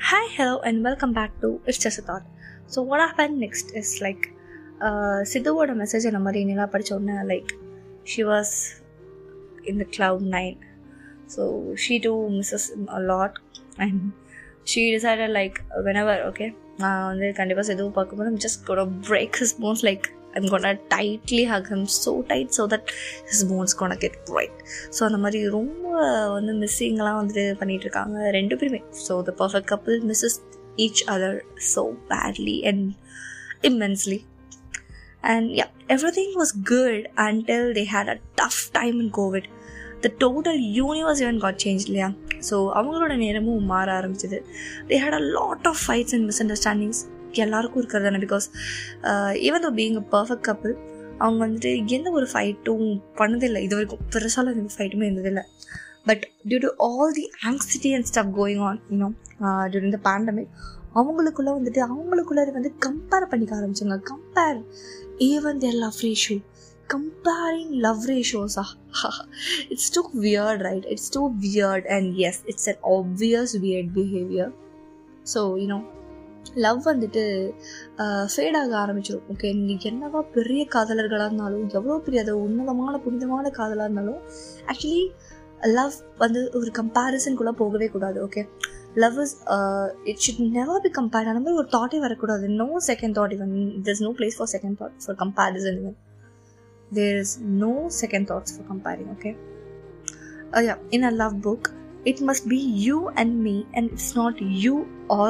Hi, hello, and welcome back to It's Just a Thought. So, what happened next is like, uh, சித்துவோட message அந்த மாதிரி நிலா படிச்ச உடனே like she was in the cloud nine so she too misses a lot and she decided like whenever okay நான் வந்து கண்டிப்பாக சிதுவை பார்க்கும்போது ஜஸ்ட் கூட break his bones like I'm gonna tightly hug him so tight so that his bones gonna get right so அந்த மாதிரி ரொம்ப வந்து மிஸ்ஸிங்லாம் வந்துட்டு பண்ணிகிட்டு இருக்காங்க ரெண்டு பேருமே. So the perfect couple misses each other so badly and immensely And yeah, everything was good until they had a tough time in COVID. The total universe even got changed இல்லையா? ஸோ அவங்களோட நேரமும் மாற ஆரம்பிச்சது. They had a lot of fights and misunderstandings எல்லாருக்கும் இருக்கிறது தானே? Because even though being a perfect couple அவங்க வந்துட்டு எந்த ஒரு ஃபைட்டும் பண்ணதில்லை. இது வரைக்கும் பெருசால எந்த ஃபைட்டுமே இருந்ததில்லை. But due to all the anxiety and stuff going on you know during the pandemic அவங்களுக்குள்ள வந்துட்டு அவங்களுக்குள்ள வந்து கம்பேர் பண்ணிக்க ஆரம்பிச்சாங்க. Compare even their love ratio comparing love ரேஷியோஸா it's too weird right it's too weird and yes it's an obvious weird behaviour so you know love வந்துட்டு fade ஆக ஆரம்பிச்சிடும் okay நீங்கள் என்னவா பெரிய காதலர்களாக இருந்தாலும் எவ்வளோ பெரிய அது உன்னதமான புனிதமான காதலாக இருந்தாலும் ஆக்சுவலி லவ் வந்து ஒரு கம்பேரிசனுக்குள்ளே போகவே கூடாது okay love is it should never be compared அந்த மாதிரி ஒரு தாட்டே வரக்கூடாது. No second thought even there's no place for second thought for comparison even. There is no second thoughts for comparing okay? Uh, yeah in a love book it must be and and me and it's not you or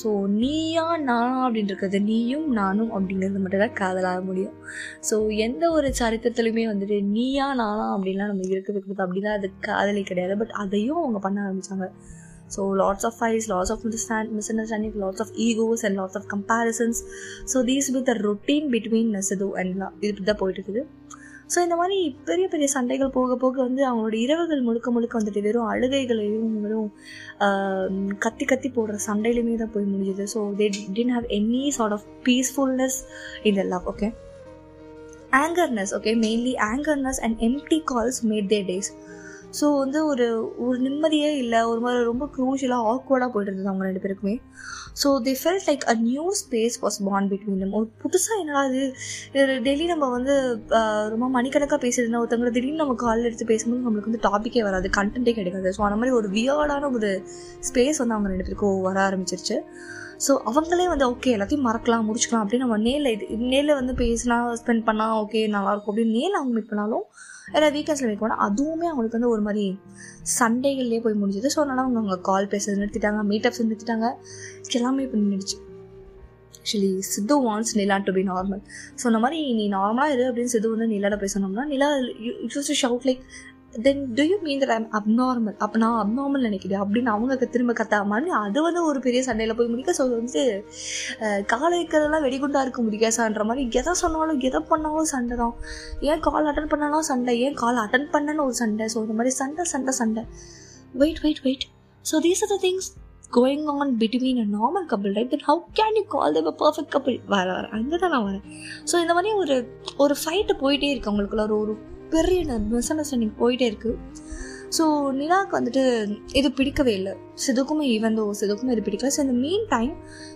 so நீயா நானா அப்படின்னு இருக்கிறது நீயும் நானும் அப்படிங்கிறது மட்டும் தான் காதலாக முடியும். ஸோ எந்த ஒரு சரித்திரத்துலையுமே வந்துட்டு நீயா நானா அப்படின்லாம் நம்ம இருக்கிறது கொடுத்து அப்படின்னா அது காதலே கிடையாது. பட் அதையும் அவங்க பண்ண ஆரம்பிச்சாங்க. So lots of fights lots of misunderstand misunderstanding lots of egos and lots of comparisons so these with the routine between நெசது and இது இப்படி தான் போயிட்டு இருக்குது. ஸோ இந்த மாதிரி பெரிய பெரிய சண்டைகள் போக போக வந்து அவங்களோட இரவுகள் முழுக்க முழுக்க வந்துட்டு வெறும் அழுகைகளையும் வெறும் கத்தி கத்தி போடுற சண்டையிலுமே தான் போய் முடிஞ்சது. So they didn't have any sort of peacefulness in the love okay angerness okay mainly angerness and empty calls made the days so வந்து ஒரு ஒரு நிம்மதியே இல்லை. ஒரு மாதிரி ரொம்ப க்ரூஷியலாக ஆக்வர்டாக போயிட்டு இருந்தது அவங்க ரெண்டு பேருக்குமே. So they felt like a new space was bond between நம்ம ஒரு புதுசாக என்னடா இது? டெய்லி நம்ம வந்து ரொம்ப மணிக்கணக்காக பேசுறதுனா ஒருத்தவங்களை திடீர்னு நம்ம காலில் எடுத்து பேசும்போது நம்மளுக்கு வந்து டாப்பிக்கே வராது கண்டென்ட்டே கிடைக்காது. ஸோ அந்த மாதிரி ஒரு வியர்டான ஒரு ஸ்பேஸ் வந்து அவங்க ரெண்டு பேருக்கும் வர ஆரம்பிச்சிருச்சு. ஸோ அவங்களே வந்து ஓகே எல்லாத்தையும் மறக்கலாம் முடிச்சுக்கலாம் அப்படின்னு நம்ம நேரில் இது நேரில் வந்து பேசினா ஸ்பெண்ட் பண்ணால் ஓகே நல்லாயிருக்கும் அப்படின்னு நேரில் அவங்க மீட் பண்ணாலும் ஏதாவது வீக்கெண்ட்ஸில் மீட் பண்ணால் அதுவுமே அவங்களுக்கு வந்து ஒரு மாதிரி சண்டைகள்லேயே போய் முடிஞ்சது. ஸோ அதனால் அவங்க அவங்க கால் பேசுறது நிறுத்திட்டாங்க மீட்டப்ஸ் நிறுத்திட்டாங்க. எல்லாமே இப்போ நின்றுச்சு actually Sidhu wants Nila to be normal so இந்த மாதிரி நீ நார்மலாக இரு அப்படின்னு சித்து வந்து நிலாட பேசணும்னா Nila use to shout like then do you mean that I'm abnormal அப்போ நான் அப்நார்மல் நினைக்கிறேன். அப்படின்னு அவங்க திரும்ப கத்தாமான்னு அது வந்து ஒரு பெரிய சண்டையில் போய் முடிக்க. ஸோ வந்து காலை வைக்கிறதெல்லாம் வெடிகுண்டா இருக்க முடியாசான்ற மாதிரி. எதை சொன்னாலும் எதை பண்ணாலும் சண்டை தான். ஏன் கால் அட்டன் பண்ணாலும் சண்டை? ஏன் கால் அட்டன் பண்ணனு ஒரு சண்டை? ஸோ இந்த மாதிரி சண்டை சண்டை சண்டை. Wait wait wait so these are the things going on between a normal couple right then how can you call them a perfect couple வர வர அங்கே தான் நான் வரேன். ஸோ இந்த மாதிரி ஒரு ஒரு ஃபைட்டு போயிட்டே இருக்கு அவங்களுக்குள்ள. ஒரு ஒரு பெரிய மிஸ் அண்டர்ஸ்டாண்டிங் போயிட்டே இருக்கு. ஸோ நிலாவுக்கு வந்துட்டு இது பிடிக்கவே இல்லை. சிதுக்குமே ஈவன் தோ சிதுக்குமே இது பிடிக்கல. ஸோ இந்த மீன் டைம்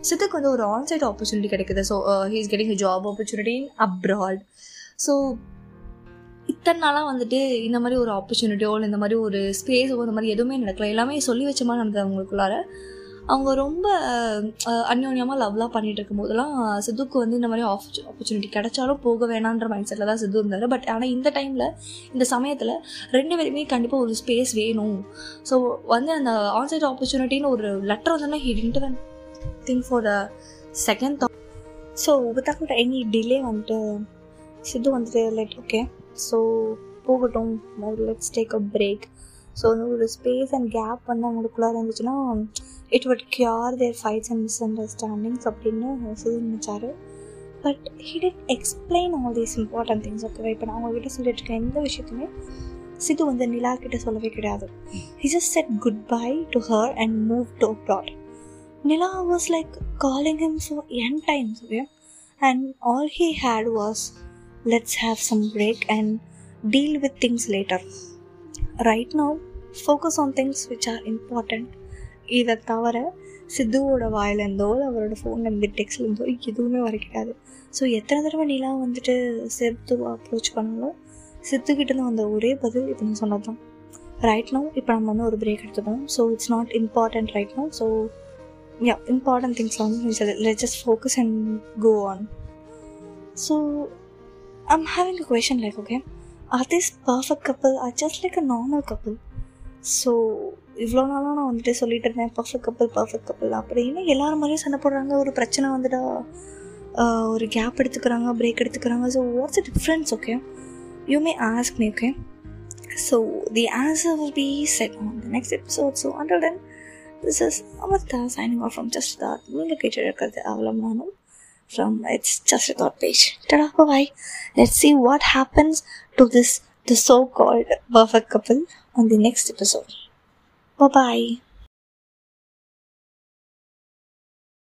சிதுக்கு வந்து ஒரு ஆன்சைட் ஆப்பர்ச்சுனிட்டி கிடைக்குது. So he is getting job opportunity in abroad so இத்தனை நாளாக வந்துட்டு இந்த மாதிரி ஒரு ஆப்பர்ச்சுனிட்டியோ இல்லை இந்த மாதிரி ஒரு ஸ்பேஸோ இந்த மாதிரி எதுவுமே நடக்கல. எல்லாமே சொல்லி வச்ச மாதிரி நடந்தது அவங்களுக்குள்ளார. அவங்க ரொம்ப அந்யோன்யமாக லவ்லாம் பண்ணிட்டு இருக்கும் போதெல்லாம் சித்துக்கு வந்து இந்த மாதிரி ஆப்பர்ச்சு ஆப்பர்ச்சுனிட்டி கிடைச்சாலும் போக வேணான்ற மைண்ட் செட்டில் தான் சித்து இருந்தார். பட் ஆனால் இந்த டைமில் இந்த சமயத்தில் ரெண்டு பேருமே கண்டிப்பாக ஒரு ஸ்பேஸ் வேணும். ஸோ வந்து அந்த ஆன்சைட் ஆப்பர்ச்சுனிட்டின்னு ஒரு லெட்டர் வந்தோன்னா he didn't even think for the second thought so without any delay வந்துட்டு சித்து வந்துட்டு லைட் ஓகே ஸோ போகட்டும். Let's take a break so வந்து ஒரு ஸ்பேஸ் அண்ட் கேப் வந்து அவங்களுக்குள்ளே இருந்துச்சுன்னா it would cure their fights and misunderstandings அப்படின்னு சிது நினச்சாரு. But he dead explain all these important things okay இப்போ நான் உங்ககிட்ட சொல்லிட்டு இருக்க எந்த விஷயத்துமே சிது வந்து நிலா கிட்ட சொல்லவே கிடையாது. He just said goodbye to her and move to abroad Nila was like calling him for N times okay and all he had was let's have some break and deal with things later right now focus on things which are important. இதை தவிர சித்துவோட வாயிலேருந்தோ இல்லை அவரோட ஃபோன்லேருந்து டெக்ஸ்ட்லேருந்தோ எதுவுமே வர கிடையாது so எத்தனை தடவை நிலா வந்துட்டு சித்துவை அப்ரோச் பண்ணாலும் சித்துக்கிட்டேருந்து வந்த ஒரே பதில் இப்போ நான் சொன்னது தான் ரைட் நோ இப்போ நம்ம வந்து ஒரு பிரேக் எடுத்துப்போம். So it's not important right no so yeah important things வந்து let just focus and go on so I'm having a question like okay are this perfect couple are just like a normal couple so இவ்வளோ நாளாக நான் வந்துட்டு சொல்லிட்டு இருந்தேன் perfect கப்பல் perfect கப்பல் அப்படின்னு எல்லாரும் மாதிரியும் சண்டை போடுறாங்க ஒரு பிரச்சனை வந்துட்டா ஒரு கேப் எடுத்துக்கிறாங்க பிரேக் எடுத்துக்கிறாங்க. So what's a difference okay you may ask me okay so the answer will be said on the next episode so until then this is Amirtha signing off from just thought நீங்கள் கேட்டு இருக்கிறது அவ்வளோ நானும் from its just a thought page. Ta-da, bye-bye. Let's see what happens to this the so-called perfect couple on the next episode. Bye-bye.